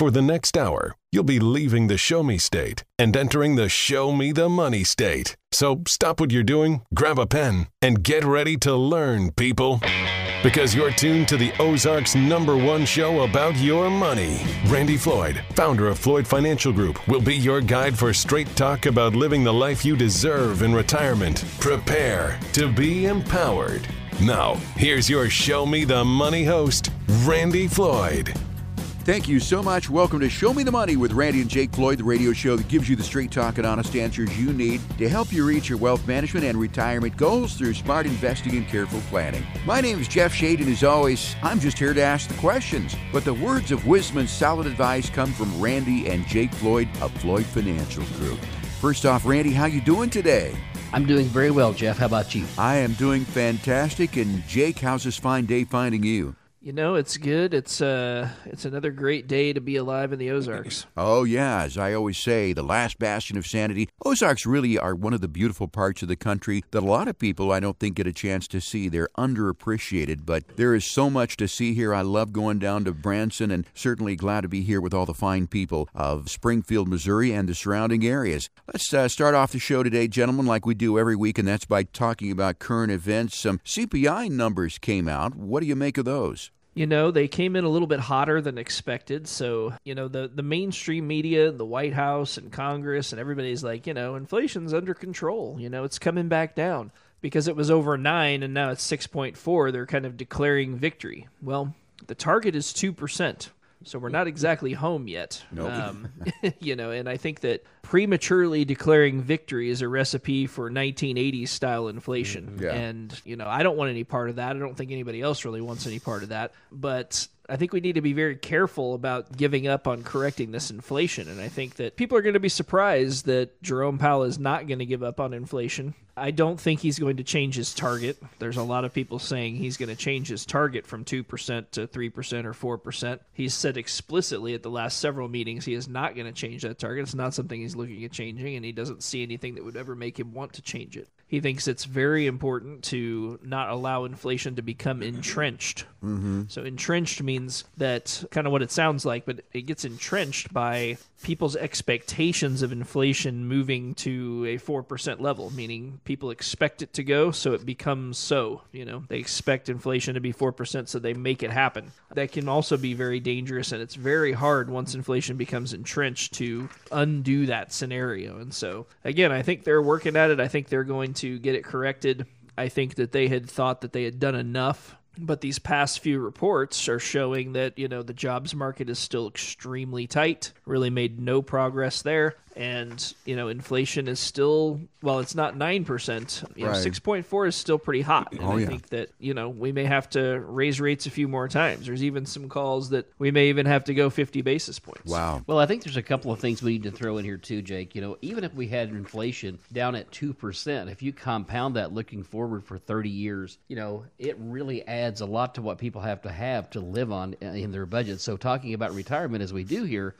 For the next hour, you'll be leaving the show me state and entering the show me the money state. So stop what you're doing, grab a pen, and get ready to learn, people. Because you're tuned to the Ozarks number one show about your money. Randy Floyd, founder of Floyd Financial Group, will be your guide for straight talk about living the life you deserve in retirement. Prepare to be empowered. Now, here's your Show Me the Money host, Randy Floyd. Thank you so much. Welcome to Show Me the Money with Randy and Jake Floyd, the radio show that gives you the straight talk and honest answers you need to help you reach your wealth management and retirement goals through smart investing and careful planning. My name is Jeff Shade, and as always, I'm just here to ask the questions. But the words of wisdom and solid advice come from Randy and Jake Floyd of Floyd Financial Group. First off, Randy, how you doing today? I'm doing very well, Jeff. How about you? I am doing fantastic. And Jake, how's this fine day finding you? You know, it's good. It's uh it's another great day to be alive in the Ozarks. Oh, yeah. As I always say, the last bastion of sanity. Ozarks really are one of the beautiful parts of the country that a lot of people I don't think get a chance to see. They're underappreciated, but there is so much to see here. I love going down to Branson and certainly glad to be here with all the fine people of Springfield, Missouri and the surrounding areas. Let's uh, start off the show today, gentlemen, like we do every week, and that's by talking about current events. Some CPI numbers came out. What do you make of those? You know, they came in a little bit hotter than expected. So, you know, the, the mainstream media, the White House and Congress, and everybody's like, you know, inflation's under control. You know, it's coming back down. Because it was over 9 and now it's 6.4, they're kind of declaring victory. Well, the target is 2%. So we're not exactly home yet. Nope. Um, you know, and I think that prematurely declaring victory is a recipe for 1980s style inflation. Yeah. And, you know, I don't want any part of that. I don't think anybody else really wants any part of that. But I think we need to be very careful about giving up on correcting this inflation. And I think that people are going to be surprised that Jerome Powell is not going to give up on inflation. I don't think he's going to change his target. There's a lot of people saying he's going to change his target from 2% to 3% or 4%. He's said explicitly at the last several meetings he is not going to change that target. It's not something he's looking at changing, and he doesn't see anything that would ever make him want to change it. He thinks it's very important to not allow inflation to become entrenched. Mm-hmm. So, entrenched means that kind of what it sounds like, but it gets entrenched by people's expectations of inflation moving to a 4% level, meaning people expect it to go, so it becomes so. You know, they expect inflation to be 4%, so they make it happen. That can also be very dangerous, and it's very hard once inflation becomes entrenched to undo that scenario. And so, again, I think they're working at it. I think they're going to get it corrected. I think that they had thought that they had done enough but these past few reports are showing that you know the jobs market is still extremely tight really made no progress there and you know inflation is still well it's not 9% you know Right. 6.4 is still pretty hot and Oh, i yeah. think that you know we may have to raise rates a few more times there's even some calls that we may even have to go 50 basis points Wow. Well, I think there's a couple of things we need to throw in here too, Jake. You know, even if we had inflation down at 2%, if you compound that looking forward for 30 years, you know, it really adds a lot to what people have to have to live on in their budget. So, talking about retirement as we do here,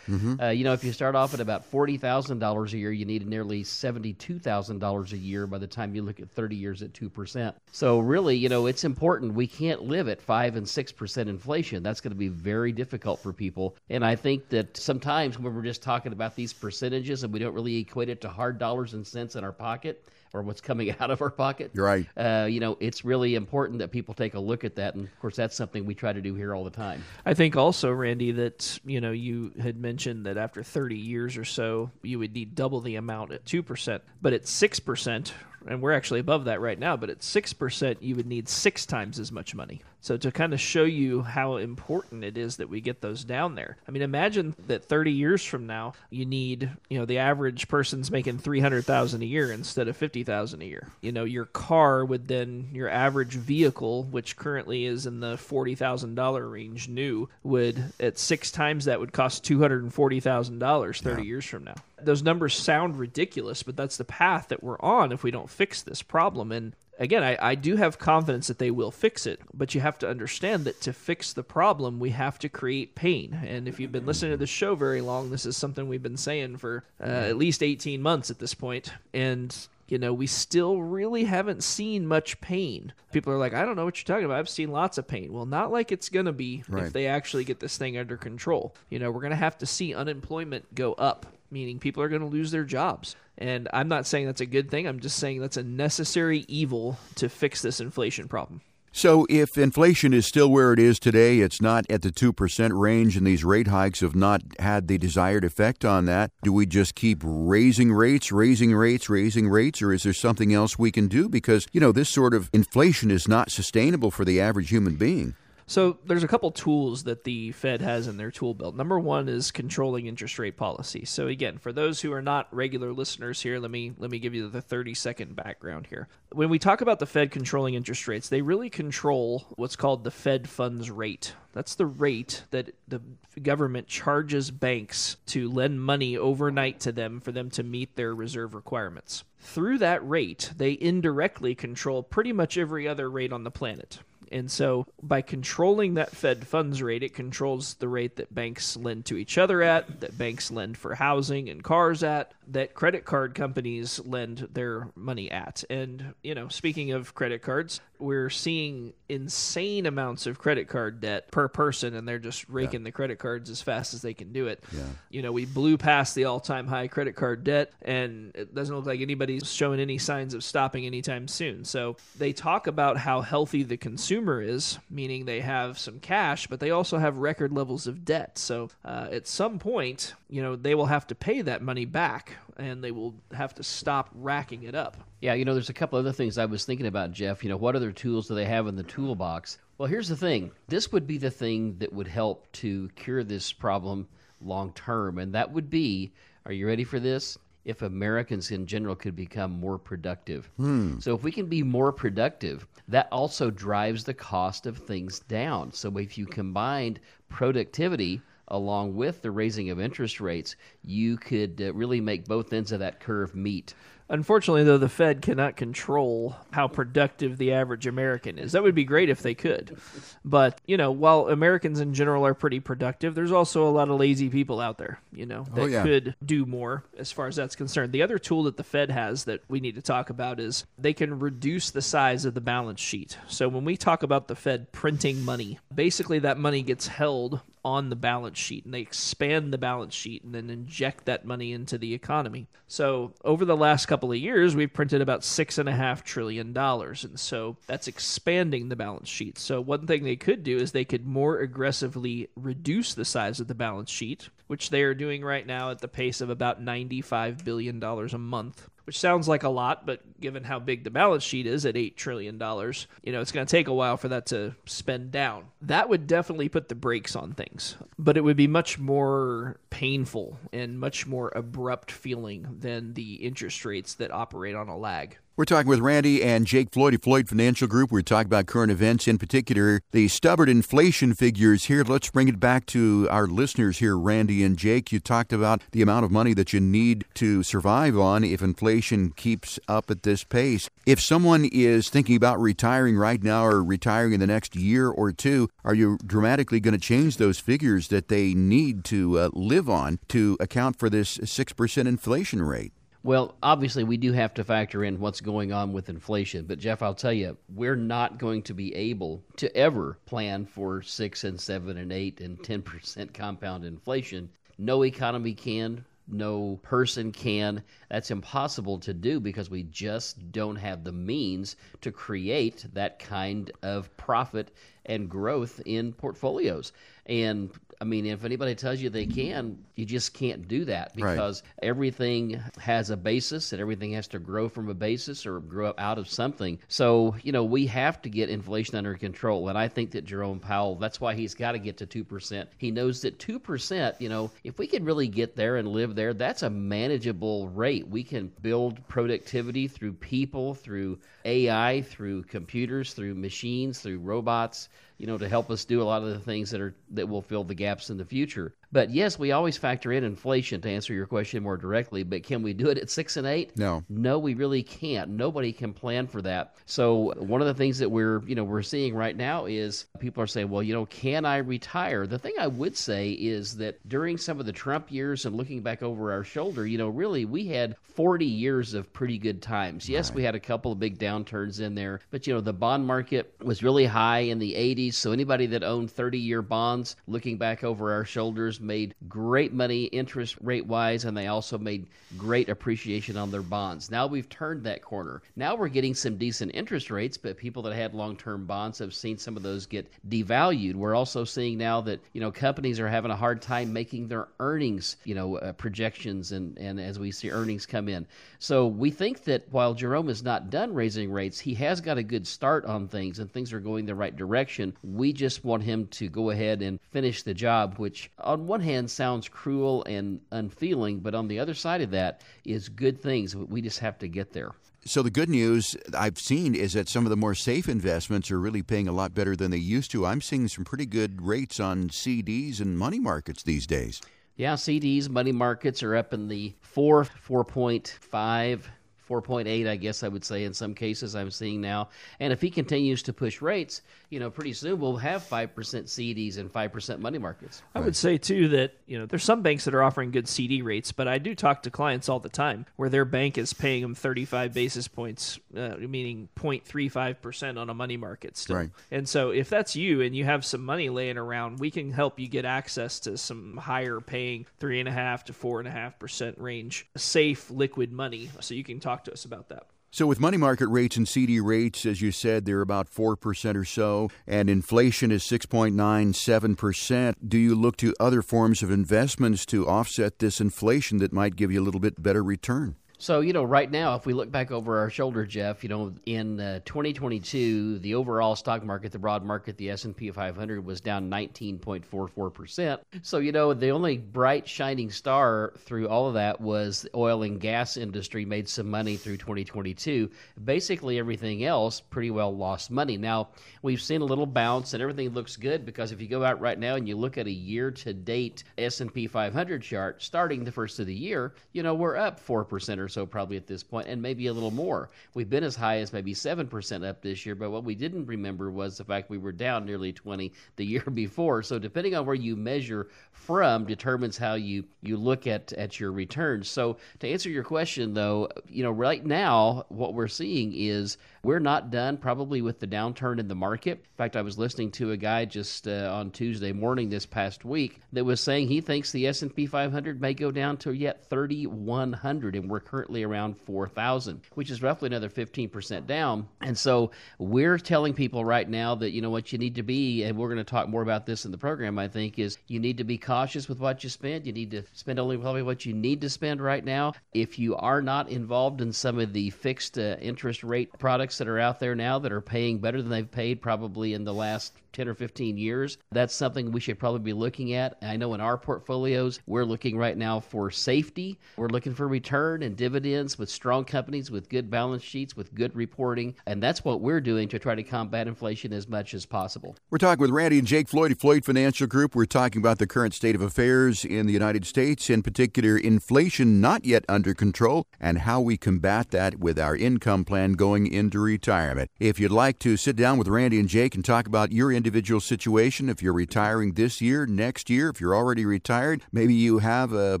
uh, you know, if you start off at about $40,000 a year, you need nearly $72,000 a year by the time you look at 30 years at 2%. So, really, you know, it's important. We can't live at 5 and 6% inflation. That's going to be very difficult for people. And I think that sometimes when we're just talking about these percentages and we don't really equate it to hard dollars and cents in our pocket or what's coming out of our pocket, right. uh, you know, it's really important that people take a look at that. And of course, that's something we try to do here all the time. I think also, Randy, that you know you had mentioned that after 30 years or so, you would need double the amount at two percent, but at six percent, and we're actually above that right now. But at six percent, you would need six times as much money. So to kind of show you how important it is that we get those down there. I mean, imagine that 30 years from now, you need, you know, the average person's making 300,000 a year instead of 50,000 a year. You know, your car would then your average vehicle, which currently is in the $40,000 range new, would at 6 times that would cost $240,000 30 years from now. Those numbers sound ridiculous, but that's the path that we're on if we don't fix this problem and again, I, I do have confidence that they will fix it, but you have to understand that to fix the problem, we have to create pain. And if you've been listening to the show very long, this is something we've been saying for uh, at least 18 months at this point. And You know, we still really haven't seen much pain. People are like, I don't know what you're talking about. I've seen lots of pain. Well, not like it's going to be Right. if they actually get this thing under control. You know, we're going to have to see unemployment go up, meaning people are going to lose their jobs. And I'm not saying that's a good thing. I'm just saying that's a necessary evil to fix this inflation problem. So, if inflation is still where it is today, it's not at the 2% range, and these rate hikes have not had the desired effect on that, do we just keep raising rates, raising rates, raising rates, or is there something else we can do? Because, you know, this sort of inflation is not sustainable for the average human being. So there's a couple tools that the Fed has in their tool belt. Number one is controlling interest rate policy. So again, for those who are not regular listeners here, let me let me give you the 30 second background here. When we talk about the Fed controlling interest rates, they really control what's called the Fed funds rate. That's the rate that the government charges banks to lend money overnight to them for them to meet their reserve requirements. Through that rate, they indirectly control pretty much every other rate on the planet. And so, by controlling that Fed funds rate, it controls the rate that banks lend to each other at, that banks lend for housing and cars at, that credit card companies lend their money at. And, you know, speaking of credit cards, we're seeing insane amounts of credit card debt per person, and they're just raking the credit cards as fast as they can do it. Yeah. You know, we blew past the all time high credit card debt, and it doesn't look like anybody's showing any signs of stopping anytime soon. So they talk about how healthy the consumer is, meaning they have some cash, but they also have record levels of debt. So uh, at some point, you know, they will have to pay that money back and they will have to stop racking it up. Yeah, you know, there's a couple other things I was thinking about, Jeff. You know, what other tools do they have in the toolbox? Well, here's the thing this would be the thing that would help to cure this problem long term, and that would be are you ready for this? If Americans in general could become more productive. Hmm. So, if we can be more productive, that also drives the cost of things down. So, if you combined productivity along with the raising of interest rates, you could uh, really make both ends of that curve meet. Unfortunately, though, the Fed cannot control how productive the average American is. That would be great if they could. But, you know, while Americans in general are pretty productive, there's also a lot of lazy people out there, you know, that Oh, yeah. could do more as far as that's concerned. The other tool that the Fed has that we need to talk about is they can reduce the size of the balance sheet. So when we talk about the Fed printing money, basically that money gets held on the balance sheet and they expand the balance sheet and then inject that money into the economy. So over the last couple of years, we've printed about six and a half trillion dollars. And so that's expanding the balance sheet. So one thing they could do is they could more aggressively reduce the size of the balance sheet, which they are doing right now at the pace of about $95 billion a month which sounds like a lot, but given how big the balance sheet is at eight trillion dollars, you know, it's going to take a while for that to spend down. That would definitely put the brakes on things, but it would be much more painful and much more abrupt feeling than the interest rates that operate on a lag. We're talking with Randy and Jake Floyd of Floyd Financial Group. We're talking about current events, in particular the stubborn inflation figures here. Let's bring it back to our listeners here, Randy and Jake. You talked about the amount of money that you need to survive on if inflation keeps up at this pace. If someone is thinking about retiring right now or retiring in the next year or two, are you dramatically going to change those figures that they need to uh, live on to account for this 6% inflation rate? Well, obviously, we do have to factor in what's going on with inflation. But, Jeff, I'll tell you, we're not going to be able to ever plan for 6 and 7 and 8 and 10% compound inflation. No economy can. No person can. That's impossible to do because we just don't have the means to create that kind of profit and growth in portfolios. And I mean, if anybody tells you they can, you just can't do that Right. because everything has a basis and everything has to grow from a basis or grow up out of something. So, you know, we have to get inflation under control. And I think that Jerome Powell, that's why he's got to get to 2%. He knows that 2%, you know, if we could really get there and live there, that's a manageable rate. We can build productivity through people, through AI, through computers, through machines, through robots you know, to help us do a lot of the things that are that will fill the gaps in the future. But yes, we always factor in inflation to answer your question more directly. But can we do it at six and eight? No. No, we really can't. Nobody can plan for that. So one of the things that we're you know we're seeing right now is people are saying, well, you know, can I retire? The thing I would say is that during some of the Trump years and looking back over our shoulder, you know, really we had 40 years of pretty good times. Yes, right. we had a couple of big downturns in there, but you know, the bond market was really high in the 80s. So anybody that owned 30 year bonds, looking back over our shoulders, made great money interest rate wise, and they also made great appreciation on their bonds. Now we've turned that corner. Now we're getting some decent interest rates, but people that had long term bonds have seen some of those get devalued. We're also seeing now that, you know, companies are having a hard time making their earnings, you know, uh, projections and, and as we see earnings come in. So we think that while Jerome is not done raising rates, he has got a good start on things and things are going the right direction. We just want him to go ahead and finish the job, which on one hand sounds cruel and unfeeling, but on the other side of that is good things. We just have to get there. So the good news I've seen is that some of the more safe investments are really paying a lot better than they used to. I'm seeing some pretty good rates on CDs and money markets these days. Yeah, CDs, money markets are up in the 4 4.5 4.8, I guess I would say in some cases I'm seeing now. And if he continues to push rates, you know, pretty soon we'll have 5% CDs and 5% money markets. I would say too that, you know, there's some banks that are offering good CD rates, but I do talk to clients all the time where their bank is paying them 35 basis points, uh, meaning 0.35% on a money market still. Right. And so if that's you and you have some money laying around, we can help you get access to some higher paying 3.5 to 4.5% range safe liquid money. So you can talk talk to us about that. So, with money market rates and CD rates, as you said, they're about 4% or so, and inflation is 6.97%. Do you look to other forms of investments to offset this inflation that might give you a little bit better return? So, you know, right now, if we look back over our shoulder, Jeff, you know, in uh, 2022, the overall stock market, the broad market, the S&P 500 was down 19.44%. So, you know, the only bright shining star through all of that was the oil and gas industry made some money through 2022. Basically, everything else pretty well lost money. Now, we've seen a little bounce and everything looks good because if you go out right now and you look at a year-to-date S&P 500 chart starting the first of the year, you know, we're up 4% or or so probably at this point, and maybe a little more. We've been as high as maybe 7% up this year, but what we didn't remember was the fact we were down nearly 20 the year before. So depending on where you measure from determines how you, you look at, at your returns. So to answer your question though, you know, right now what we're seeing is we're not done probably with the downturn in the market. In fact, I was listening to a guy just uh, on Tuesday morning this past week that was saying he thinks the S&P 500 may go down to yet 3100 and we're currently around 4000, which is roughly another 15% down. And so we're telling people right now that you know what you need to be and we're going to talk more about this in the program I think is you need to be cautious with what you spend. You need to spend only probably what you need to spend right now. If you are not involved in some of the fixed uh, interest rate products that are out there now that are paying better than they've paid probably in the last 10 or 15 years. That's something we should probably be looking at. I know in our portfolios, we're looking right now for safety. We're looking for return and dividends with strong companies, with good balance sheets, with good reporting. And that's what we're doing to try to combat inflation as much as possible. We're talking with Randy and Jake Floyd of Floyd Financial Group. We're talking about the current state of affairs in the United States, in particular, inflation not yet under control, and how we combat that with our income plan going into retirement. If you'd like to sit down with Randy and Jake and talk about your individual situation, if you're retiring this year, next year, if you're already retired, maybe you have a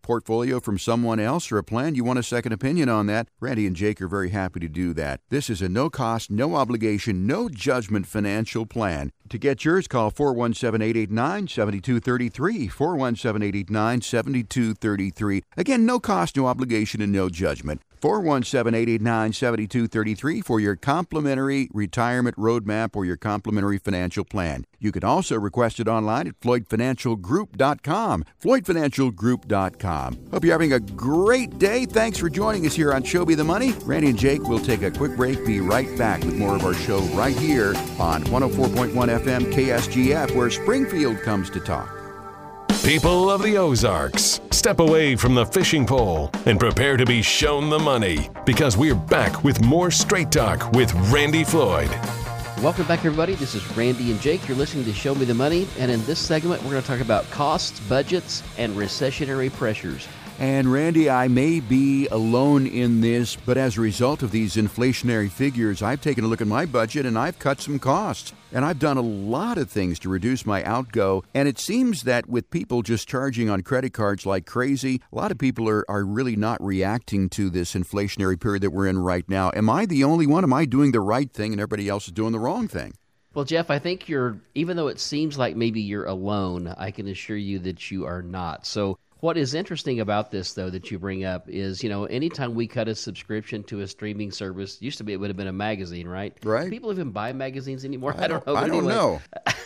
portfolio from someone else or a plan, you want a second opinion on that, Randy and Jake are very happy to do that. This is a no cost, no obligation, no judgment financial plan. To get yours, call 417 889 7233. 417 889 7233. Again, no cost, no obligation, and no judgment. 417 889 7233 for your complimentary retirement roadmap or your complimentary financial plan. You can also request it online at FloydFinancialGroup.com. FloydFinancialGroup.com. Hope you're having a great day. Thanks for joining us here on Show Me the Money. Randy and Jake will take a quick break, be right back with more of our show right here on 104.1 FM KSGF, where Springfield comes to talk. People of the Ozarks, step away from the fishing pole and prepare to be shown the money because we're back with more Straight Talk with Randy Floyd. Welcome back, everybody. This is Randy and Jake. You're listening to Show Me the Money, and in this segment, we're going to talk about costs, budgets, and recessionary pressures. And Randy, I may be alone in this, but as a result of these inflationary figures, I've taken a look at my budget and I've cut some costs. And I've done a lot of things to reduce my outgo. And it seems that with people just charging on credit cards like crazy, a lot of people are, are really not reacting to this inflationary period that we're in right now. Am I the only one? Am I doing the right thing and everybody else is doing the wrong thing? Well, Jeff, I think you're, even though it seems like maybe you're alone, I can assure you that you are not. So what is interesting about this, though, that you bring up is, you know, anytime we cut a subscription to a streaming service, used to be it would have been a magazine, right? Right. Do people even buy magazines anymore? I, I don't, know. I don't know.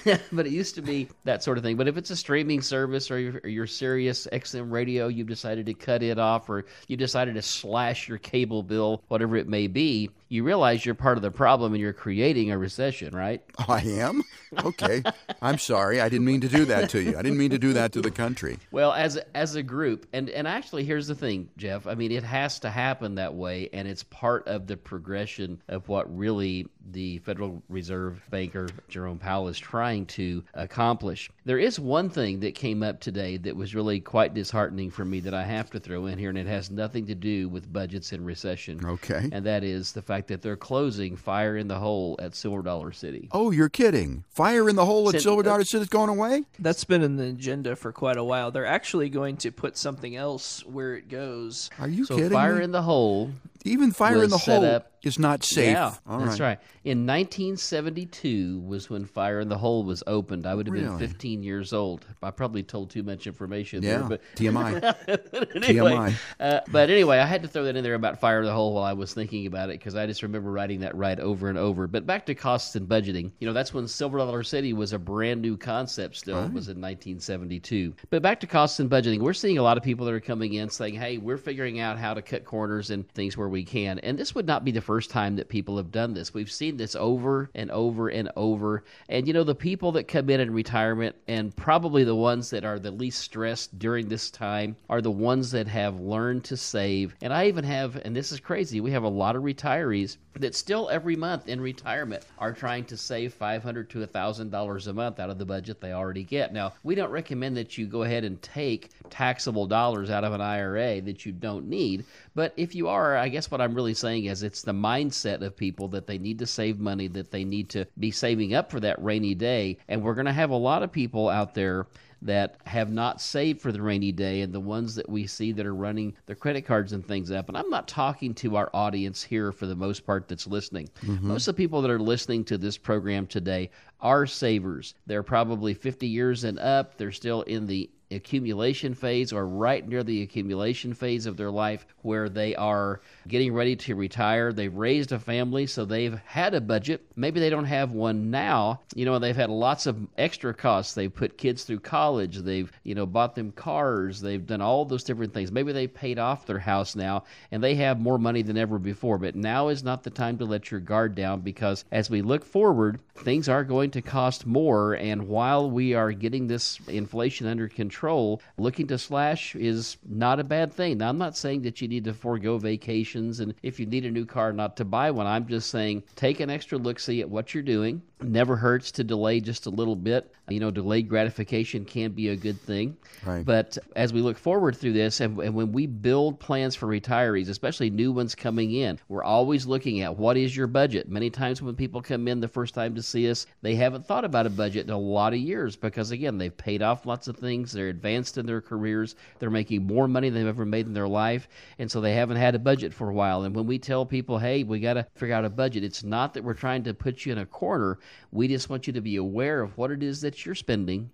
but it used to be that sort of thing. But if it's a streaming service or your, or your Sirius XM radio, you've decided to cut it off, or you decided to slash your cable bill, whatever it may be, you realize you're part of the problem and you're creating a recession, right? I am? Okay. I'm sorry. I didn't mean to do that to you. I didn't mean to do that to the country. Well, as as a group, and and actually, here's the thing, Jeff. I mean, it has to happen that way, and it's part of the progression of what really the Federal Reserve banker Jerome Powell is trying to accomplish. There is one thing that came up today that was really quite disheartening for me that I have to throw in here, and it has nothing to do with budgets and recession. Okay. And that is the fact that they're closing Fire in the Hole at Silver Dollar City. Oh, you're kidding. Fire in the Hole at Since- Silver Dollar City is going away? That's been in the agenda for quite a while. They're actually going to put something else where it goes. Are you So kidding Fire me? in the Hole Even Fire in the Hole up- is not safe. Yeah, All that's right. In 1972 was when Fire in the Hole was opened. I would have been Really? 15 years old. I probably told too much information Yeah. there, but TMI. anyway, TMI. Uh, but anyway, I had to throw that in there about Fire in the Hole while I was thinking about it because I just remember writing that right over and over. But back to costs and budgeting. You know, that's when Silver Dollar City was a brand new concept still. It was in 1972. But back to costs and budgeting. We're seeing a lot of people that are coming in saying, hey, we're figuring out how to cut corners and things where we can. And this would not be the first time that people have done this. We've seen this over and over and over. And, you know, the people that come in in retirement and probably the ones that are the least stressed during this time are the ones that have learned to save. And I even have, and this is crazy, we have a lot of retirees that still every month in retirement are trying to save $500 to $1,000 a month out of the budget they already get. Now, we don't recommend that you go ahead and take taxable dollars out of an IRA that you don't need. But if you are, I guess what I'm really saying is it's the mindset of people that they need to save money, that they need to be saving up for that rainy day. And we're going to have a lot of people out there that have not saved for the rainy day and the ones that we see that are running their credit cards and things up. And I'm not talking to our audience here for the most part that's listening. Mm-hmm. Most of the people that are listening to this program today are savers. They're probably 50 years and up. They're still in the accumulation phase or right near the accumulation phase of their life where they are getting ready to retire. They've raised a family, so they've had a budget. Maybe they don't have one now. You know, they've had lots of extra costs. They've put kids through college. They've, you know, bought them cars. They've done all those different things. Maybe they paid off their house now and they have more money than ever before. But now is not the time to let your guard down because as we look forward, things are going to cost more. And while we are getting this inflation under control, looking to slash is not a bad thing. Now, I'm not saying that you need to forego vacations and if you need a new car, not to buy one. I'm just saying take an extra look see at what you're doing. Never hurts to delay just a little bit. You know, delayed gratification can be a good thing. Right. But as we look forward through this, and, and when we build plans for retirees, especially new ones coming in, we're always looking at what is your budget. Many times when people come in the first time to see us, they haven't thought about a budget in a lot of years because, again, they've paid off lots of things. They're advanced in their careers. They're making more money than they've ever made in their life. And so they haven't had a budget for a while. And when we tell people, hey, we got to figure out a budget, it's not that we're trying to put you in a corner. We just want you to be aware of what it is that you're spending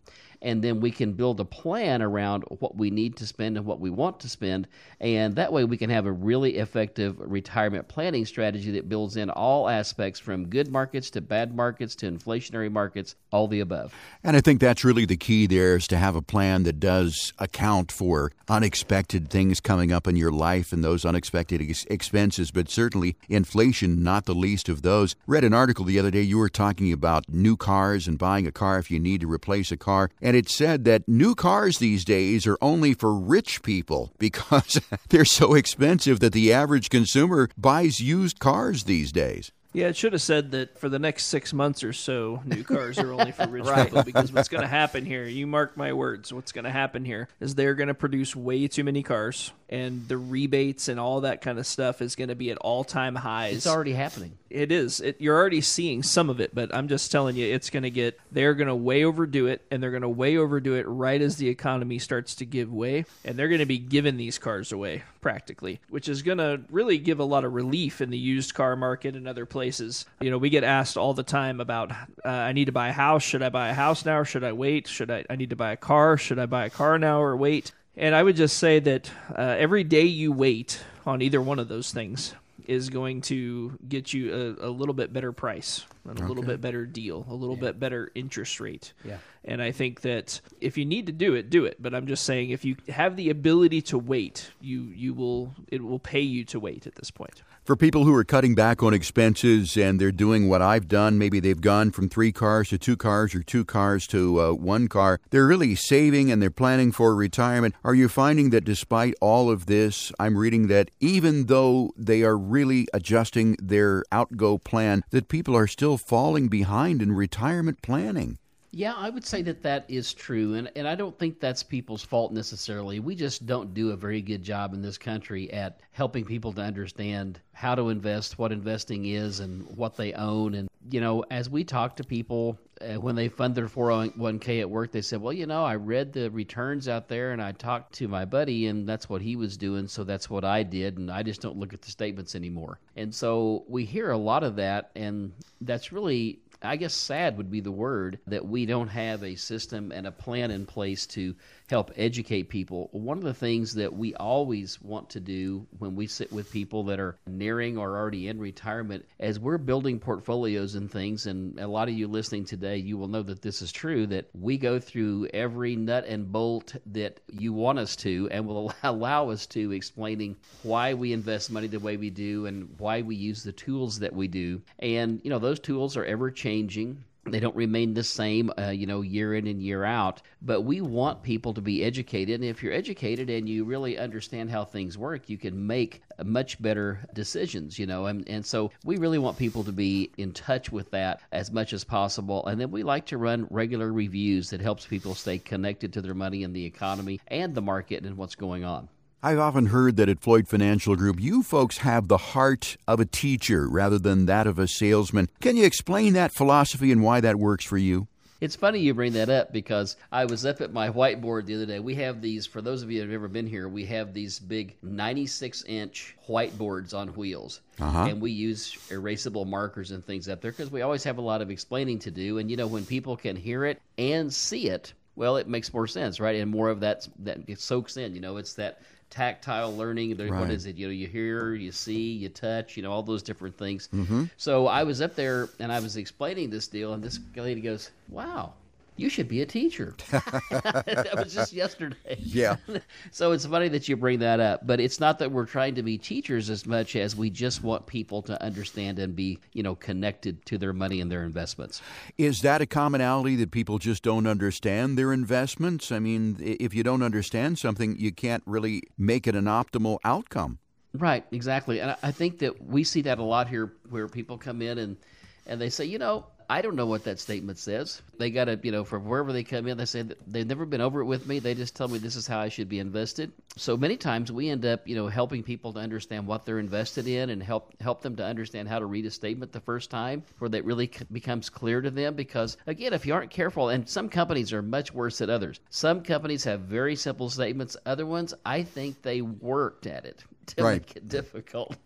and then we can build a plan around what we need to spend and what we want to spend and that way we can have a really effective retirement planning strategy that builds in all aspects from good markets to bad markets to inflationary markets all the above And I think that's really the key there is to have a plan that does account for unexpected things coming up in your life and those unexpected ex- expenses, but certainly inflation, not the least of those. Read an article the other day, you were talking about new cars and buying a car if you need to replace a car. And it said that new cars these days are only for rich people because they're so expensive that the average consumer buys used cars these days. Yeah, it should have said that for the next six months or so, new cars are only for rich people. Because what's going to happen here, you mark my words, what's going to happen here is they're going to produce way too many cars, and the rebates and all that kind of stuff is going to be at all time highs. It's already happening. It is. It, you're already seeing some of it, but I'm just telling you, it's going to get. They're going to way overdo it, and they're going to way overdo it right as the economy starts to give way, and they're going to be giving these cars away practically, which is going to really give a lot of relief in the used car market and other places. You know, we get asked all the time about, uh, I need to buy a house. Should I buy a house now, or should I wait? Should I? I need to buy a car. Should I buy a car now or wait? And I would just say that uh, every day you wait on either one of those things is going to get you a, a little bit better price and a little bit better deal, a little bit better interest rate. Yeah. And I think that if you need to do it, do it. But I'm just saying, if you have the ability to wait, you you will it will pay you to wait at this point. For people who are cutting back on expenses and they're doing what I've done, maybe they've gone from three cars to two cars or two cars to uh, one car, they're really saving and they're planning for retirement. Are you finding that despite all of this, I'm reading that even though they are really adjusting their outgo plan, that people are still falling behind in retirement planning? Yeah, I would say that that is true, and and I don't think that's people's fault necessarily. We just don't do a very good job in this country at helping people to understand how to invest, what investing is, and what they own. And you know, as we talk to people uh, when they fund their 401k at work, they said, "Well, you know, I read the returns out there, and I talked to my buddy, and that's what he was doing, so that's what I did, and I just don't look at the statements anymore." And so we hear a lot of that, and that's really I guess sad would be the word that we don't have a system and a plan in place to help educate people. One of the things that we always want to do when we sit with people that are nearing or already in retirement, as we're building portfolios and things, and a lot of you listening today, you will know that this is true, that we go through every nut and bolt that you want us to and will allow us to, explaining why we invest money the way we do and why we use the tools that we do. And, you know, those tools are ever changing they don't remain the same, uh, you know, year in and year out. But we want people to be educated. And if you're educated and you really understand how things work, you can make much better decisions, you know. And, and so we really want people to be in touch with that as much as possible. And then we like to run regular reviews that helps people stay connected to their money and the economy and the market and what's going on. I've often heard that at Floyd Financial Group, you folks have the heart of a teacher rather than that of a salesman. Can you explain that philosophy and why that works for you? It's funny you bring that up because I was up at my whiteboard the other day. We have these, for those of you that have ever been here, we have these big 96 inch whiteboards on wheels. Uh-huh. And we use erasable markers and things up there because we always have a lot of explaining to do. And, you know, when people can hear it and see it, well, it makes more sense, right? And more of that that soaks in. You know, it's that tactile learning. Right. What is it? You know, you hear, you see, you touch. You know, all those different things. Mm-hmm. So I was up there and I was explaining this deal, and this lady goes, "Wow." You should be a teacher. that was just yesterday. Yeah. so it's funny that you bring that up, but it's not that we're trying to be teachers as much as we just want people to understand and be, you know, connected to their money and their investments. Is that a commonality that people just don't understand their investments? I mean, if you don't understand something, you can't really make it an optimal outcome. Right, exactly. And I think that we see that a lot here where people come in and and they say, you know, I don't know what that statement says. They got to, you know, from wherever they come in, they say they've never been over it with me. They just tell me this is how I should be invested. So many times we end up, you know, helping people to understand what they're invested in and help help them to understand how to read a statement the first time, where that really becomes clear to them. Because again, if you aren't careful, and some companies are much worse than others. Some companies have very simple statements. Other ones, I think they worked at it to right. make it difficult,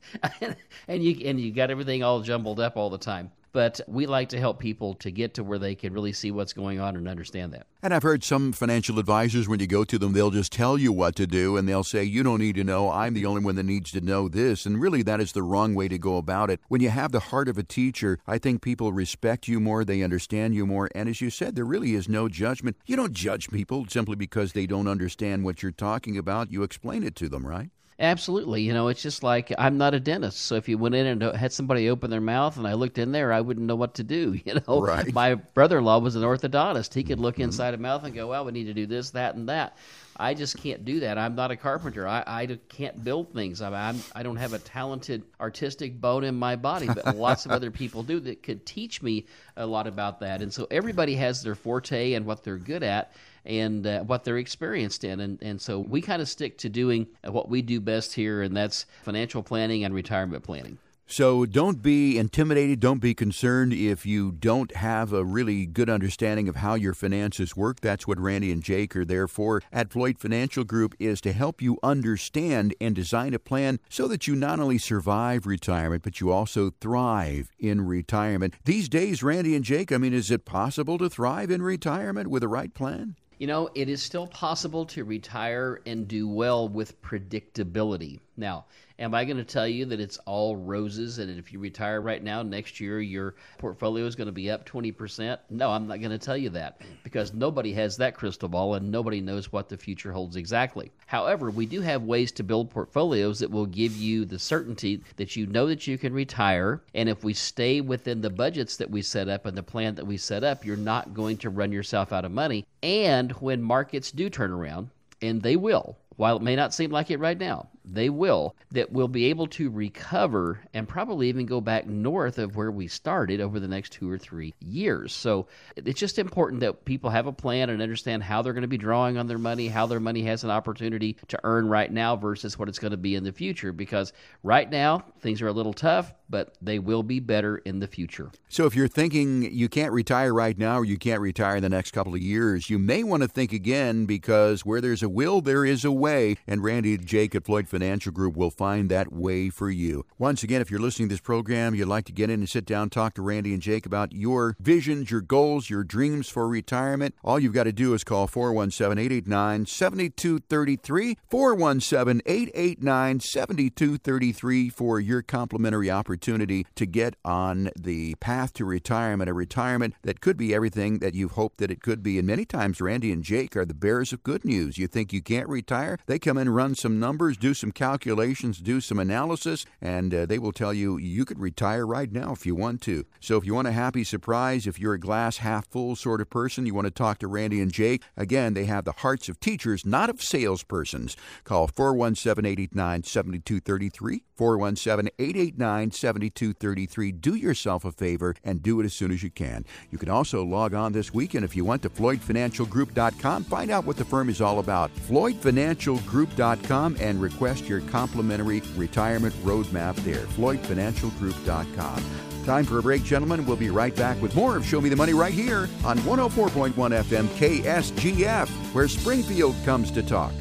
and you and you got everything all jumbled up all the time. But we like to help people to get to where they can really see what's going on and understand that. And I've heard some financial advisors, when you go to them, they'll just tell you what to do and they'll say, You don't need to know. I'm the only one that needs to know this. And really, that is the wrong way to go about it. When you have the heart of a teacher, I think people respect you more, they understand you more. And as you said, there really is no judgment. You don't judge people simply because they don't understand what you're talking about. You explain it to them, right? Absolutely. You know, it's just like I'm not a dentist. So if you went in and had somebody open their mouth and I looked in there, I wouldn't know what to do. You know, right. my brother in law was an orthodontist. He could look mm-hmm. inside a mouth and go, well, we need to do this, that, and that. I just can't do that. I'm not a carpenter. I, I can't build things. I'm, I'm I don't have a talented artistic bone in my body, but lots of other people do that could teach me a lot about that. And so everybody has their forte and what they're good at and uh, what they're experienced in. And, and so we kind of stick to doing what we do best here, and that's financial planning and retirement planning. So don't be intimidated. Don't be concerned if you don't have a really good understanding of how your finances work. That's what Randy and Jake are there for at Floyd Financial Group is to help you understand and design a plan so that you not only survive retirement, but you also thrive in retirement. These days, Randy and Jake, I mean, is it possible to thrive in retirement with the right plan? You know, it is still possible to retire and do well with predictability. Now, Am I going to tell you that it's all roses and if you retire right now, next year your portfolio is going to be up 20%? No, I'm not going to tell you that because nobody has that crystal ball and nobody knows what the future holds exactly. However, we do have ways to build portfolios that will give you the certainty that you know that you can retire. And if we stay within the budgets that we set up and the plan that we set up, you're not going to run yourself out of money. And when markets do turn around, and they will, while it may not seem like it right now, they will, that we'll be able to recover and probably even go back north of where we started over the next two or three years. So it's just important that people have a plan and understand how they're going to be drawing on their money, how their money has an opportunity to earn right now versus what it's going to be in the future. Because right now, things are a little tough, but they will be better in the future. So if you're thinking you can't retire right now or you can't retire in the next couple of years, you may want to think again because where there's a will, there is a way. And Randy Jake at Floyd Financial Group will find that way for you. Once again, if you're listening to this program, you'd like to get in and sit down, talk to Randy and Jake about your visions, your goals, your dreams for retirement, all you've got to do is call 417 889 7233. 417 889 7233 for your complimentary opportunity to get on the path to retirement, a retirement that could be everything that you've hoped that it could be. And many times, Randy and Jake are the bearers of good news. You think you can't retire? They come in, run some numbers, do some calculations, do some analysis, and uh, they will tell you you could retire right now if you want to. So if you want a happy surprise, if you're a glass half full sort of person, you want to talk to Randy and Jake, again, they have the hearts of teachers, not of salespersons. Call 417 889 7233. 417 889 7233. Do yourself a favor and do it as soon as you can. You can also log on this weekend if you want to FloydFinancialGroup.com. Find out what the firm is all about. FloydFinancialGroup.com and request your complimentary retirement roadmap there. FloydFinancialGroup.com. Time for a break, gentlemen. We'll be right back with more of Show Me the Money right here on 104.1 FM KSGF, where Springfield comes to talk.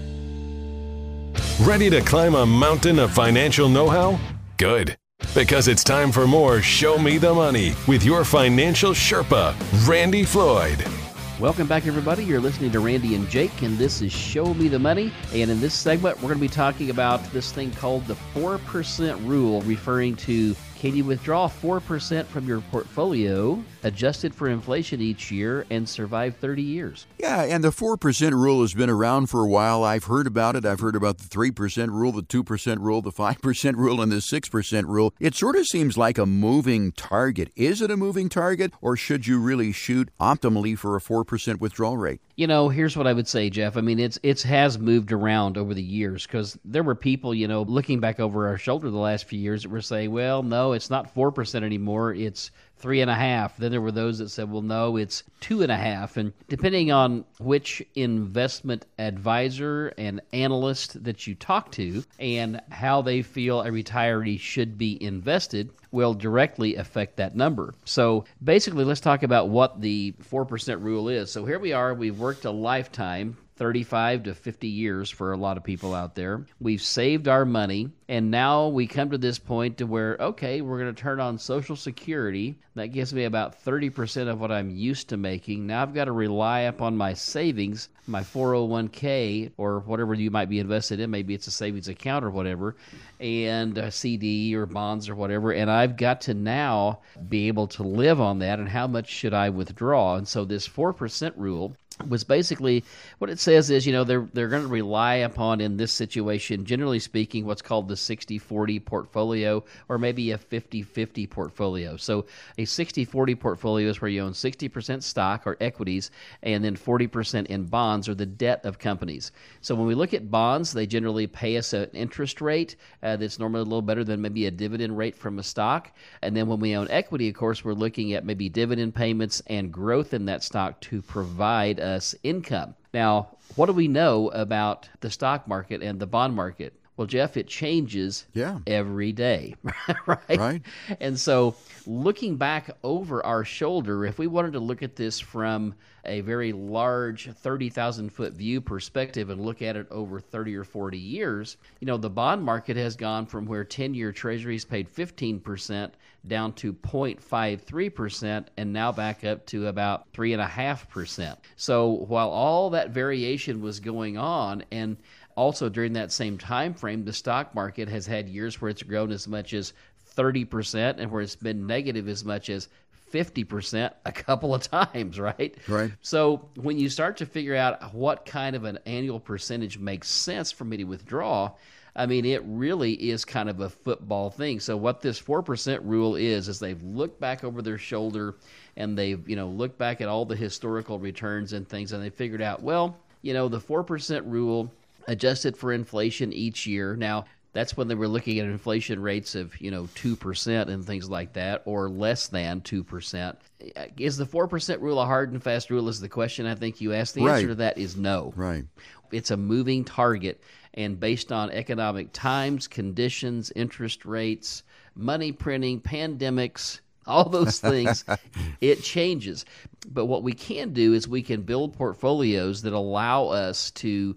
Ready to climb a mountain of financial know how? Good. Because it's time for more Show Me the Money with your financial Sherpa, Randy Floyd. Welcome back, everybody. You're listening to Randy and Jake, and this is Show Me the Money. And in this segment, we're going to be talking about this thing called the 4% rule, referring to can you withdraw 4% from your portfolio, adjusted for inflation each year, and survive 30 years? Yeah, and the 4% rule has been around for a while. I've heard about it. I've heard about the 3% rule, the 2% rule, the 5% rule, and the 6% rule. It sort of seems like a moving target. Is it a moving target, or should you really shoot optimally for a 4% withdrawal rate? You know, here's what I would say, Jeff. I mean, it's it's has moved around over the years because there were people, you know, looking back over our shoulder the last few years that were saying, well, no, it's not 4% anymore. It's three and a half. Then there were those that said, well, no, it's two and a half. And depending on which investment advisor and analyst that you talk to and how they feel a retiree should be invested, will directly affect that number. So basically, let's talk about what the 4% rule is. So here we are, we've worked a lifetime 35 to 50 years for a lot of people out there. We've saved our money, and now we come to this point to where, okay, we're going to turn on Social Security. That gives me about 30% of what I'm used to making. Now I've got to rely upon my savings, my 401k, or whatever you might be invested in. Maybe it's a savings account or whatever, and a CD or bonds or whatever. And I've got to now be able to live on that. And how much should I withdraw? And so this 4% rule was basically what it says is you know they're they're going to rely upon in this situation generally speaking what's called the 60-40 portfolio or maybe a 50-50 portfolio. So a 60-40 portfolio is where you own 60% stock or equities and then 40% in bonds or the debt of companies. So when we look at bonds they generally pay us an interest rate uh, that's normally a little better than maybe a dividend rate from a stock. And then when we own equity of course we're looking at maybe dividend payments and growth in that stock to provide us income. Now, what do we know about the stock market and the bond market? Well, Jeff, it changes yeah. every day, right? Right. And so, looking back over our shoulder, if we wanted to look at this from a very large 30,000 foot view perspective and look at it over 30 or 40 years, you know, the bond market has gone from where 10 year treasuries paid 15% down to 0.53% and now back up to about 3.5%. So, while all that variation was going on, and also during that same time frame, the stock market has had years where it's grown as much as 30% and where it's been negative as much as 50% a couple of times, right? Right. So when you start to figure out what kind of an annual percentage makes sense for me to withdraw, I mean, it really is kind of a football thing. So what this 4% rule is, is they've looked back over their shoulder and they've, you know, looked back at all the historical returns and things and they figured out, well, you know, the 4% rule adjusted for inflation each year. Now, that's when they were looking at inflation rates of, you know, 2% and things like that, or less than 2%. Is the 4% rule a hard and fast rule? Is the question I think you asked. The Right. answer to that is no. Right. It's a moving target, and based on economic times, conditions, interest rates, money printing, pandemics, all those things, it changes. But what we can do is we can build portfolios that allow us to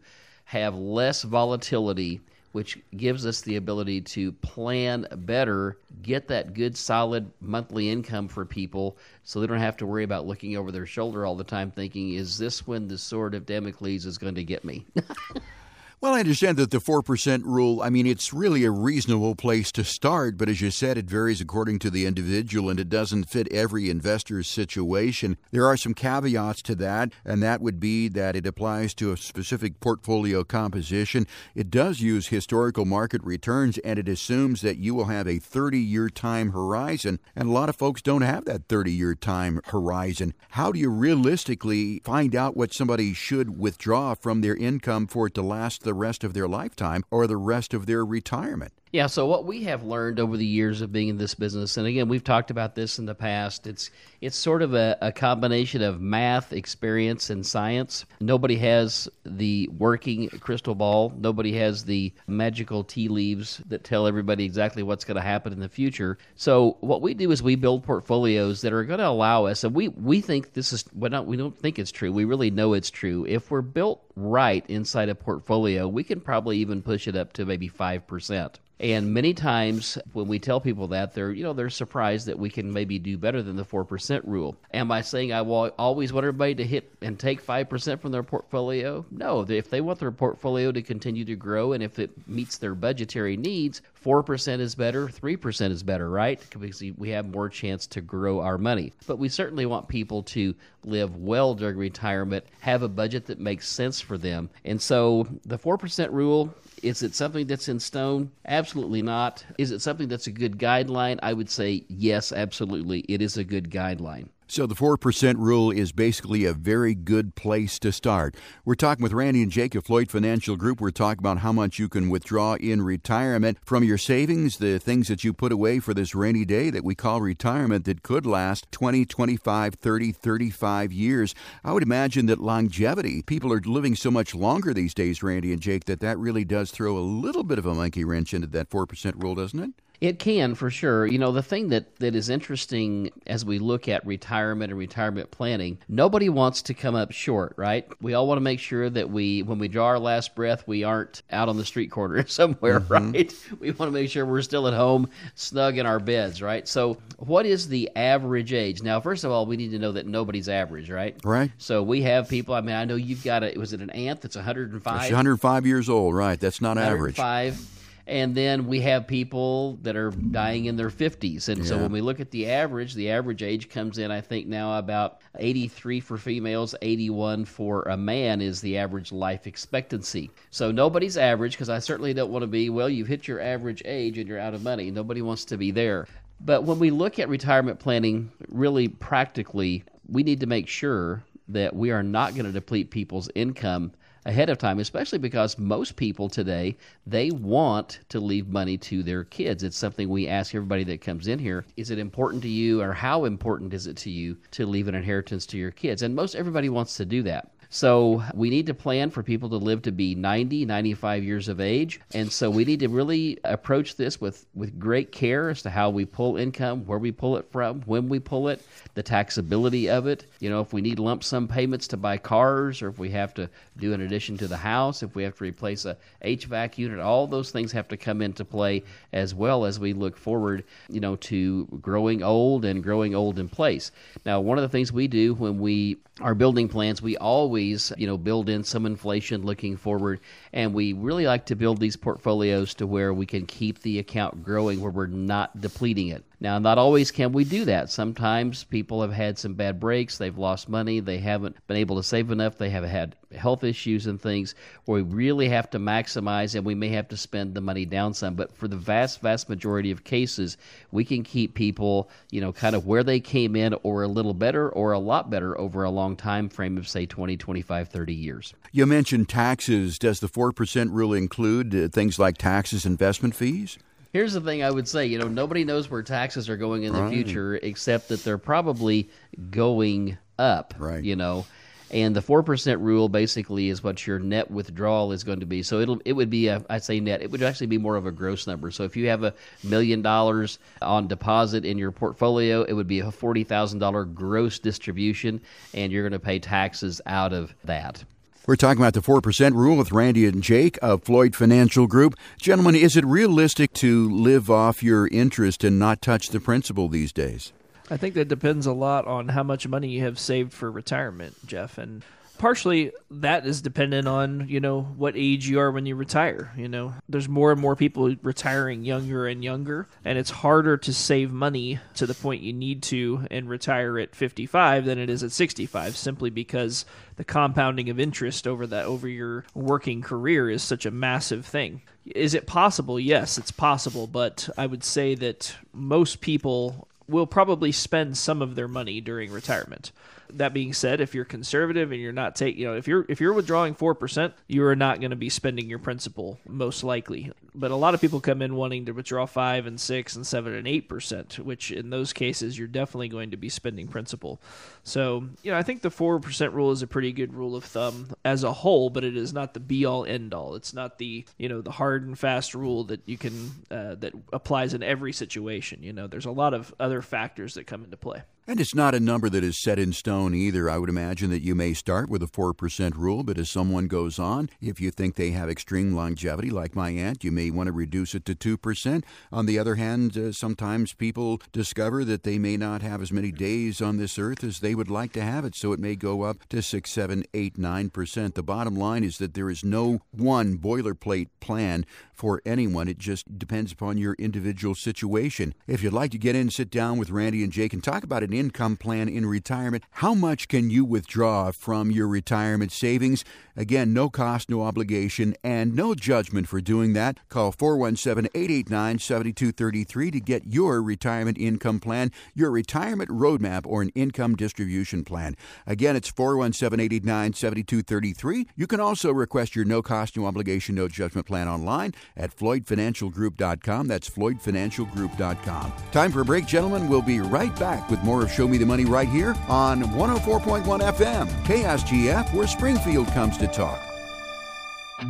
have less volatility, which gives us the ability to plan better, get that good, solid monthly income for people so they don't have to worry about looking over their shoulder all the time thinking, is this when the sword of Damocles is going to get me? Well, I understand that the 4% rule, I mean, it's really a reasonable place to start, but as you said, it varies according to the individual and it doesn't fit every investor's situation. There are some caveats to that, and that would be that it applies to a specific portfolio composition. It does use historical market returns and it assumes that you will have a 30 year time horizon, and a lot of folks don't have that 30 year time horizon. How do you realistically find out what somebody should withdraw from their income for it to last the rest of their lifetime or the rest of their retirement? Yeah, so what we have learned over the years of being in this business, and again, we've talked about this in the past, it's it's sort of a, a combination of math, experience, and science. Nobody has the working crystal ball. Nobody has the magical tea leaves that tell everybody exactly what's going to happen in the future. So what we do is we build portfolios that are going to allow us, and we, we think this is, well, not, we don't think it's true. We really know it's true. If we're built right inside a portfolio, we can probably even push it up to maybe 5%. And many times when we tell people that, they're you know they're surprised that we can maybe do better than the four percent rule. Am I saying I will always want everybody to hit and take five percent from their portfolio? No. If they want their portfolio to continue to grow and if it meets their budgetary needs, four percent is better, three percent is better, right? Because we have more chance to grow our money. But we certainly want people to live well during retirement, have a budget that makes sense for them. And so the four percent rule is it something that's in stone? Absolutely not. Is it something that's a good guideline? I would say yes, absolutely. It is a good guideline. So the 4% rule is basically a very good place to start. We're talking with Randy and Jake of Floyd Financial Group. We're talking about how much you can withdraw in retirement from your savings, the things that you put away for this rainy day that we call retirement that could last 20, 25, 30, 35 years. I would imagine that longevity, people are living so much longer these days, Randy and Jake, that that really does throw a little bit of a monkey wrench into that 4% rule, doesn't it? It can for sure. You know, the thing that, that is interesting as we look at retirement and retirement planning, nobody wants to come up short, right? We all want to make sure that we, when we draw our last breath, we aren't out on the street corner somewhere, mm-hmm. right? We want to make sure we're still at home, snug in our beds, right? So, what is the average age? Now, first of all, we need to know that nobody's average, right? Right. So, we have people, I mean, I know you've got a, was it an aunt that's 105? She's 105 years old, right? That's not average. 105. And then we have people that are dying in their 50s. And so when we look at the average, the average age comes in, I think, now about 83 for females, 81 for a man is the average life expectancy. So nobody's average, because I certainly don't want to be, well, you've hit your average age and you're out of money. Nobody wants to be there. But when we look at retirement planning, really practically, we need to make sure that we are not going to deplete people's income ahead of time especially because most people today they want to leave money to their kids. It's something we ask everybody that comes in here. Is it important to you or how important is it to you to leave an inheritance to your kids? And most everybody wants to do that so we need to plan for people to live to be 90, 95 years of age. And so we need to really approach this with, with great care as to how we pull income, where we pull it from, when we pull it, the taxability of it. You know, if we need lump sum payments to buy cars or if we have to do an addition to the house, if we have to replace a HVAC unit, all those things have to come into play as well as we look forward, you know, to growing old and growing old in place. Now, one of the things we do when we are building plans, we always, you know, build in some inflation looking forward, and we really like to build these portfolios to where we can keep the account growing, where we're not depleting it. Now, not always can we do that. Sometimes people have had some bad breaks, they've lost money, they haven't been able to save enough, they have had health issues and things where we really have to maximize and we may have to spend the money down some. But for the vast, vast majority of cases, we can keep people, you know, kind of where they came in or a little better or a lot better over a long time frame of, say, 20, 25, 30 years. You mentioned taxes. Does the 4% rule include uh, things like taxes, investment fees? Here's the thing I would say, you know, nobody knows where taxes are going in the future except that they're probably going up, Right. you know. And the 4% rule basically is what your net withdrawal is going to be. So it'll it would be a I'd say net. It would actually be more of a gross number. So if you have a million dollars on deposit in your portfolio, it would be a $40,000 gross distribution and you're going to pay taxes out of that. We're talking about the 4% rule with Randy and Jake of Floyd Financial Group. Gentlemen, is it realistic to live off your interest and not touch the principal these days? I think that depends a lot on how much money you have saved for retirement, Jeff, and partially that is dependent on you know what age you are when you retire you know. There's more and more people retiring younger and younger and it's harder to save money to the point you need to and retire at 55 than it is at 65 simply because the compounding of interest over that over your working career is such a massive thing. Is it possible? Yes it's possible but i would say that most people will probably spend some of their money during retirement. That being said, if you're conservative and you're not taking, you know, if you're if you're withdrawing four percent, you are not going to be spending your principal most likely. But a lot of people come in wanting to withdraw five and six and seven and eight percent, which in those cases you're definitely going to be spending principal. So you know, I think the four percent rule is a pretty good rule of thumb as a whole, but it is not the be all end all. It's not the you know the hard and fast rule that you can uh, that applies in every situation. You know, there's a lot of other factors that come into play. And it's not a number that is set in stone either. I would imagine that you may start with a 4% rule, but as someone goes on, if you think they have extreme longevity, like my aunt, you may want to reduce it to 2%. On the other hand, uh, sometimes people discover that they may not have as many days on this earth as they would like to have it, so it may go up to 6, 7, 8, 9%. The bottom line is that there is no one boilerplate plan for anyone. It just depends upon your individual situation. If you'd like to get in, sit down with Randy and Jake and talk about an income plan in retirement, how much can you withdraw from your retirement savings? Again, no cost, no obligation, and no judgment for doing that. Call 417 889 7233 to get your retirement income plan, your retirement roadmap, or an income distribution plan. Again, it's 417 889 7233. You can also request your no cost, no obligation, no judgment plan online at FloydFinancialGroup.com. That's FloydFinancialGroup.com. Time for a break, gentlemen. We'll be right back with more of Show Me the Money right here on 104.1 FM, KSGF, where Springfield comes to talk.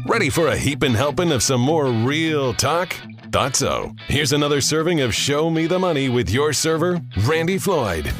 Ready for a heaping helping of some more real talk? Thought so. Here's another serving of Show Me the Money with your server, Randy Floyd.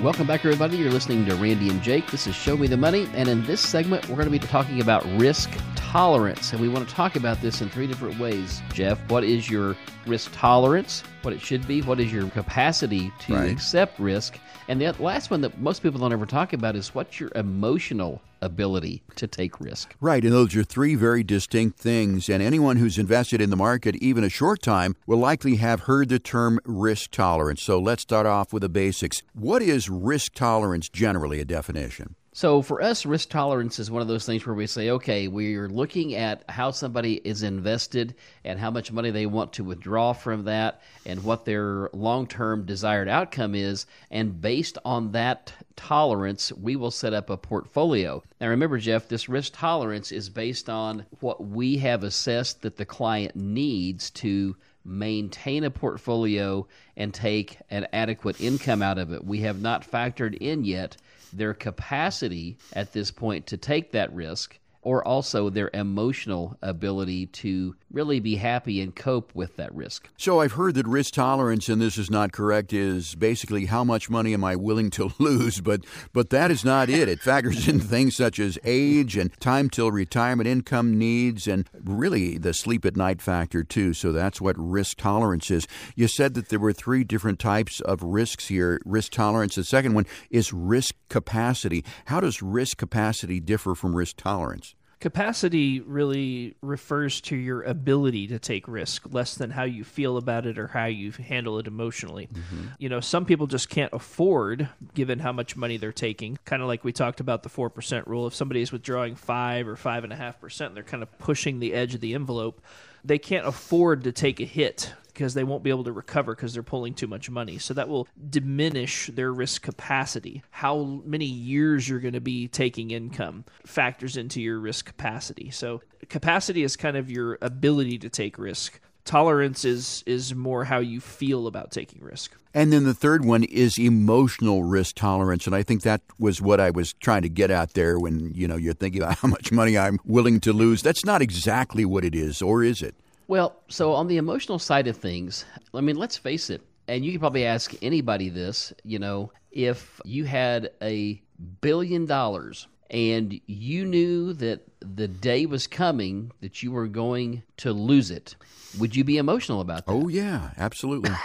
Welcome back, everybody. You're listening to Randy and Jake. This is Show Me the Money, and in this segment, we're going to be talking about risk tolerance, and we want to talk about this in three different ways. Jeff, what is your risk tolerance? What it should be? What is your capacity to Right. accept risk? And the last one that most people don't ever talk about is what's your emotional ability to take risk? Right, and those are three very distinct things. And anyone who's invested in the market even a short time will likely have heard the term risk tolerance. So let's start off with the basics. What is risk tolerance generally, a definition? So for us, risk tolerance is one of those things where we say, okay, we're looking at how somebody is invested and how much money they want to withdraw from that and what their long term desired outcome is. And based on that tolerance, we will set up a portfolio. Now remember, Jeff, this risk tolerance is based on what we have assessed that the client needs to maintain a portfolio and take an adequate income out of it. We have not factored in yet their capacity at this point to take that risk or also their emotional ability to really be happy and cope with that risk. So I've heard that risk tolerance, and this is not correct, is basically how much money am I willing to lose, but but that is not it. It factors in things such as age and time till retirement income needs and really the sleep at night factor too. So that's what risk tolerance is. You said that there were three different types of risks here. Risk tolerance. The second one is risk capacity. How does risk capacity differ from risk tolerance? Capacity really refers to your ability to take risk, less than how you feel about it or how you handle it emotionally. Mm-hmm. You know, some people just can't afford, given how much money they're taking. Kind of like we talked about the four percent rule. If somebody is withdrawing five or five and a half percent, they're kind of pushing the edge of the envelope. They can't afford to take a hit because they won't be able to recover because they're pulling too much money. So that will diminish their risk capacity. How many years you're going to be taking income factors into your risk capacity. So capacity is kind of your ability to take risk. Tolerance is is more how you feel about taking risk. And then the third one is emotional risk tolerance. And I think that was what I was trying to get at there when, you know, you're thinking about how much money I'm willing to lose. That's not exactly what it is, or is it? Well, so on the emotional side of things, I mean, let's face it, and you can probably ask anybody this, you know, if you had a billion dollars and you knew that the day was coming that you were going to lose it, would you be emotional about that? Oh yeah, absolutely.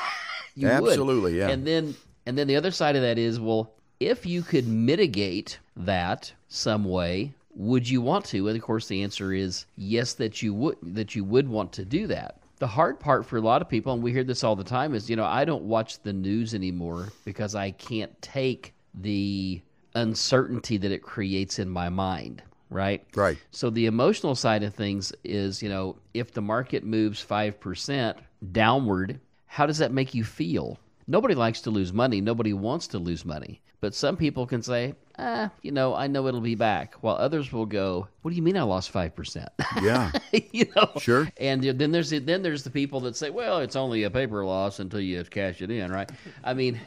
You would. absolutely, yeah. And then and then the other side of that is, well, if you could mitigate that some way, would you want to? And of course the answer is yes that you would that you would want to do that. The hard part for a lot of people, and we hear this all the time, is you know, I don't watch the news anymore because I can't take the uncertainty that it creates in my mind, right? Right. So the emotional side of things is, you know, if the market moves 5% downward, how does that make you feel? Nobody likes to lose money. Nobody wants to lose money. But some people can say, ah, you know, I know it'll be back. While others will go, what do you mean I lost 5%? Yeah. you know? Sure. And then there's then there's the people that say, well, it's only a paper loss until you cash it in, right? I mean,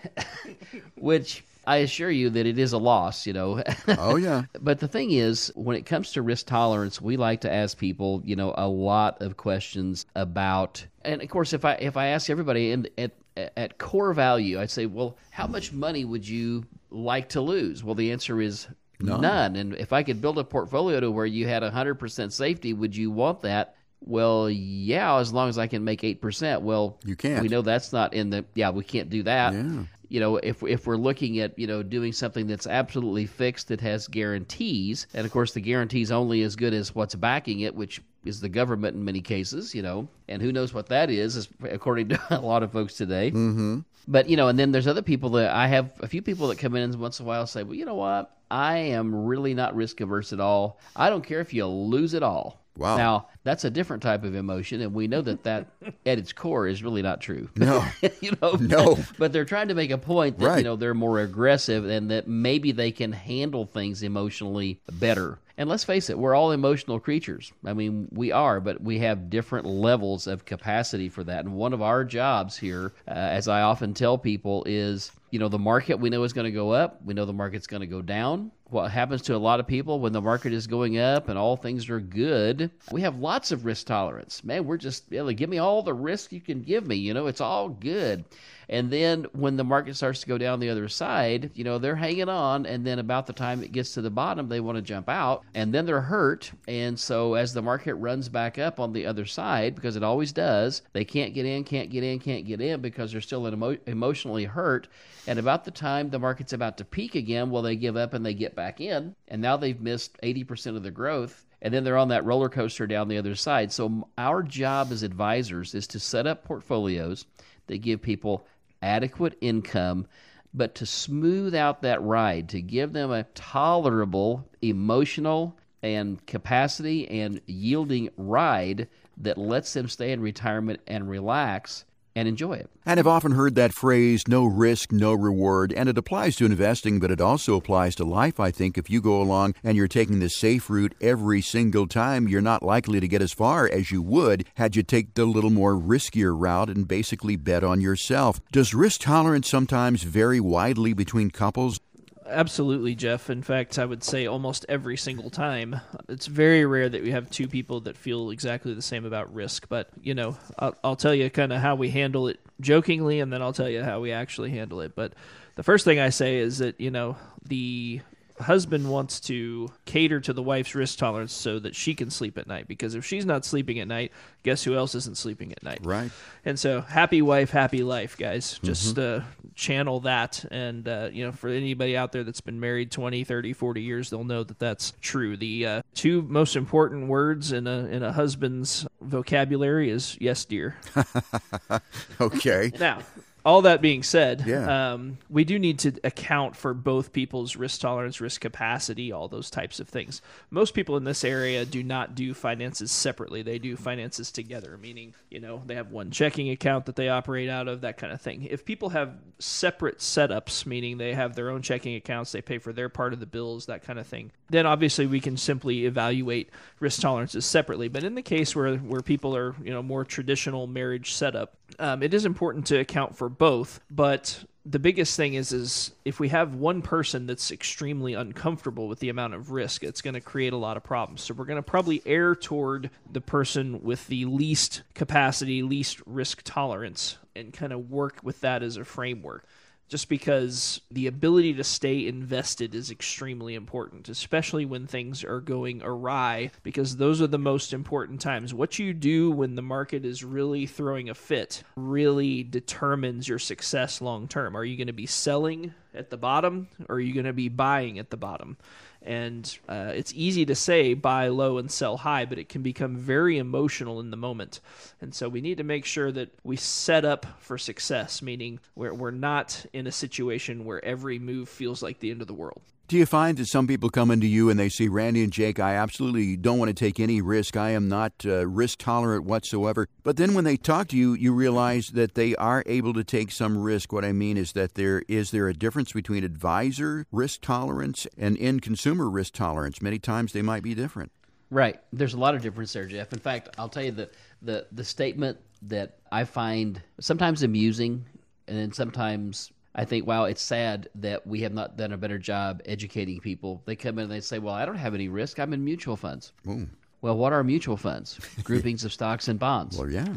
which I assure you that it is a loss, you know. Oh yeah. But the thing is, when it comes to risk tolerance, we like to ask people, you know, a lot of questions about. And of course, if I if I ask everybody in, at at core value, I'd say, well, how much money would you like to lose? Well, the answer is none. And if I could build a portfolio to where you had hundred percent safety, would you want that? Well, yeah, as long as I can make eight percent. Well, You can't. We know that's not in the. Yeah, we can't do that Yeah. You know if if we're looking at you know doing something that's absolutely fixed that has guarantees and of course the guarantees only as good as what's backing it which is the government in many cases you know and who knows what that is, according to a lot of folks today. Mm-hmm. but you know and then there's other people that i have a few people that come in and once in a while say well you know what? I am really not risk averse at all. I don't care if you lose it all Wow. now that's a different type of emotion and we know that that at its core is really not true No. you know No. but they're trying to make a point that Right. you know they're more aggressive and that maybe they can handle things emotionally better and let's face it we're all emotional creatures i mean we are but we have different levels of capacity for that and one of our jobs here uh, as i often tell people is you know the market we know is going to go up we know the market's going to go down what happens to a lot of people when the market is going up and all things are good. We have lots of risk tolerance. Man we're just yeah, like, give me all the risk you can give me you know it's all good And then when the market starts to go down the other side, you know, they're hanging on. And then about the time it gets to the bottom, they want to jump out. And then they're hurt. And so as the market runs back up on the other side, because it always does, they can't get in, can't get in, can't get in because they're still emo- emotionally hurt. And about the time the market's about to peak again, well, they give up and they get back in. And now they've missed 80% of the growth and then they're on that roller coaster down the other side. So our job as advisors is to set up portfolios that give people adequate income, but to smooth out that ride, to give them a tolerable emotional and capacity and yielding ride that lets them stay in retirement and relax and enjoy it. And I've often heard that phrase, no risk, no reward, and it applies to investing, but it also applies to life, I think. If you go along and you're taking the safe route every single time, you're not likely to get as far as you would had you take the little more riskier route and basically bet on yourself. Does risk tolerance sometimes vary widely between couples? Absolutely, Jeff. In fact, I would say almost every single time. It's very rare that we have two people that feel exactly the same about risk. But, you know, I'll, I'll tell you kind of how we handle it jokingly, and then I'll tell you how we actually handle it. But the first thing I say is that, you know, the husband wants to cater to the wife's risk tolerance so that she can sleep at night because if she's not sleeping at night guess who else isn't sleeping at night? Right. And so happy wife happy life guys. Just mm-hmm. uh, channel that and uh, you know for anybody out there that's been married 20 30 40 years they'll know that that's true. The uh, two most important words in a in a husband's vocabulary is yes dear. Okay. Now all that being said, yeah. um, we do need to account for both people's risk tolerance, risk capacity, all those types of things. Most people in this area do not do finances separately; they do finances together. Meaning, you know, they have one checking account that they operate out of, that kind of thing. If people have separate setups, meaning they have their own checking accounts, they pay for their part of the bills, that kind of thing, then obviously we can simply evaluate risk tolerances separately. But in the case where where people are, you know, more traditional marriage setup, um, it is important to account for both, but the biggest thing is is if we have one person that's extremely uncomfortable with the amount of risk, it's going to create a lot of problems. So we're going to probably err toward the person with the least capacity, least risk tolerance, and kind of work with that as a framework just because the ability to stay invested is extremely important, especially when things are going awry, because those are the most important times. What you do when the market is really throwing a fit really determines your success long term. Are you going to be selling at the bottom or are you going to be buying at the bottom? And uh, it's easy to say buy low and sell high, but it can become very emotional in the moment. And so we need to make sure that we set up for success, meaning we're, we're not in a situation where every move feels like the end of the world. Do you find that some people come into you and they see Randy and Jake, I absolutely don't want to take any risk. I am not uh, risk tolerant whatsoever. But then when they talk to you, you realize that they are able to take some risk. What I mean is that there is there a difference between advisor risk tolerance and end consumer risk tolerance? Many times they might be different. Right. There's a lot of difference there, Jeff. In fact, I'll tell you the the, the statement that I find sometimes amusing and then sometimes I think, wow, it's sad that we have not done a better job educating people. They come in and they say, well, I don't have any risk. I'm in mutual funds. Ooh. Well, what are mutual funds? Groupings of stocks and bonds. Well, yeah.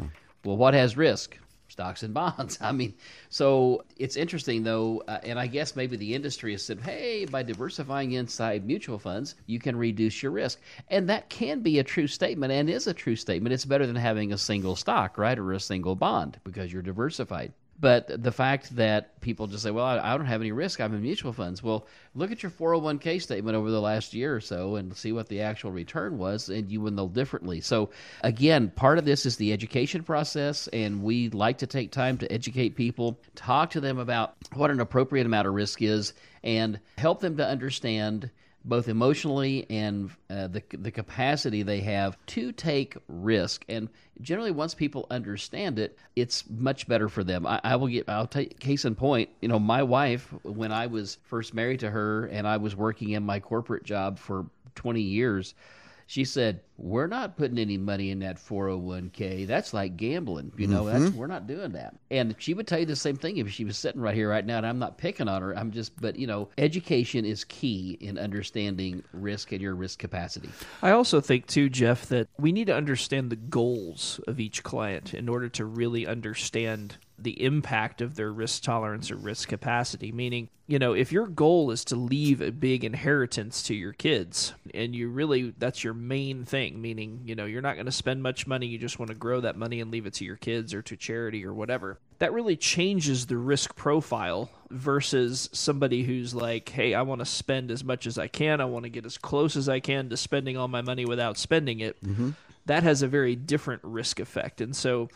Well, what has risk? Stocks and bonds. I mean, so it's interesting though, uh, and I guess maybe the industry has said, hey, by diversifying inside mutual funds, you can reduce your risk. And that can be a true statement and is a true statement. It's better than having a single stock, right, or a single bond because you're diversified. But the fact that people just say, well, I, don't have any risk, I'm in mutual funds. Well, look at your 401k statement over the last year or so and see what the actual return was, and you will know differently. So, again, part of this is the education process, and we like to take time to educate people, talk to them about what an appropriate amount of risk is, and help them to understand both emotionally and uh, the the capacity they have to take risk. And generally, once people understand it, it's much better for them. I, I will get. I'll take case in point. You know, my wife, when I was first married to her, and I was working in my corporate job for twenty years she said, "We're not putting any money in that 401k. That's like gambling. You know, mm-hmm. that's we're not doing that." And she would tell you the same thing if she was sitting right here right now. And I'm not picking on her. I'm just, but you know, education is key in understanding risk and your risk capacity. I also think too, Jeff, that we need to understand the goals of each client in order to really understand the impact of their risk tolerance or risk capacity. Meaning, you know, if your goal is to leave a big inheritance to your kids and you really, that's your main thing, meaning, you know, you're not going to spend much money, you just want to grow that money and leave it to your kids or to charity or whatever. That really changes the risk profile versus somebody who's like, hey, I want to spend as much as I can. I want to get as close as I can to spending all my money without spending it. Mm-hmm. That has a very different risk effect. And so,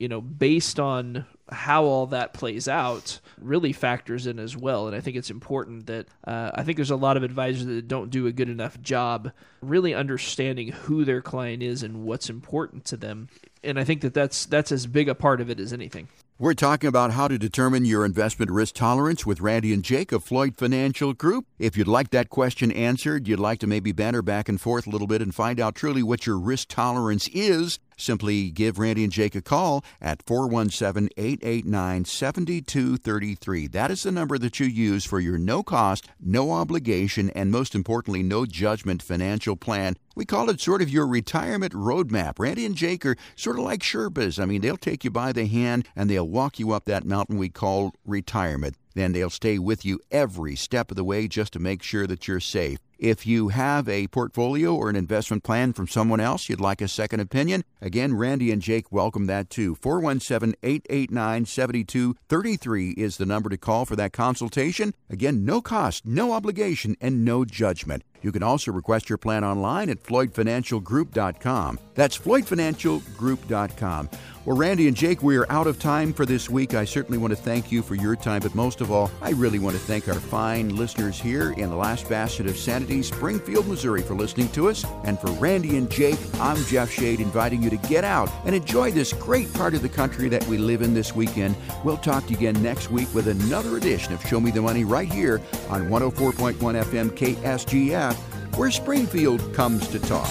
you know, based on how all that plays out, really factors in as well. And I think it's important that uh, I think there's a lot of advisors that don't do a good enough job really understanding who their client is and what's important to them. And I think that that's that's as big a part of it as anything. We're talking about how to determine your investment risk tolerance with Randy and Jake of Floyd Financial Group. If you'd like that question answered, you'd like to maybe banter back and forth a little bit and find out truly what your risk tolerance is, simply give Randy and Jake a call at 417 889 7233. That is the number that you use for your no cost, no obligation, and most importantly, no judgment financial plan. We call it sort of your retirement roadmap. Randy and Jake are sort of like Sherpas. I mean, they'll take you by the hand and they'll walk you up that mountain we call retirement. Then they'll stay with you every step of the way just to make sure that you're safe. If you have a portfolio or an investment plan from someone else you'd like a second opinion, again, Randy and Jake welcome that too. 417 889 7233 is the number to call for that consultation. Again, no cost, no obligation, and no judgment. You can also request your plan online at FloydFinancialGroup.com. That's FloydFinancialGroup.com. Well, Randy and Jake, we are out of time for this week. I certainly want to thank you for your time, but most of all, I really want to thank our fine listeners here in the last bastion of sanity, Springfield, Missouri, for listening to us. And for Randy and Jake, I'm Jeff Shade, inviting you to get out and enjoy this great part of the country that we live in this weekend. We'll talk to you again next week with another edition of Show Me the Money right here on 104.1 FM KSGF, where Springfield comes to talk.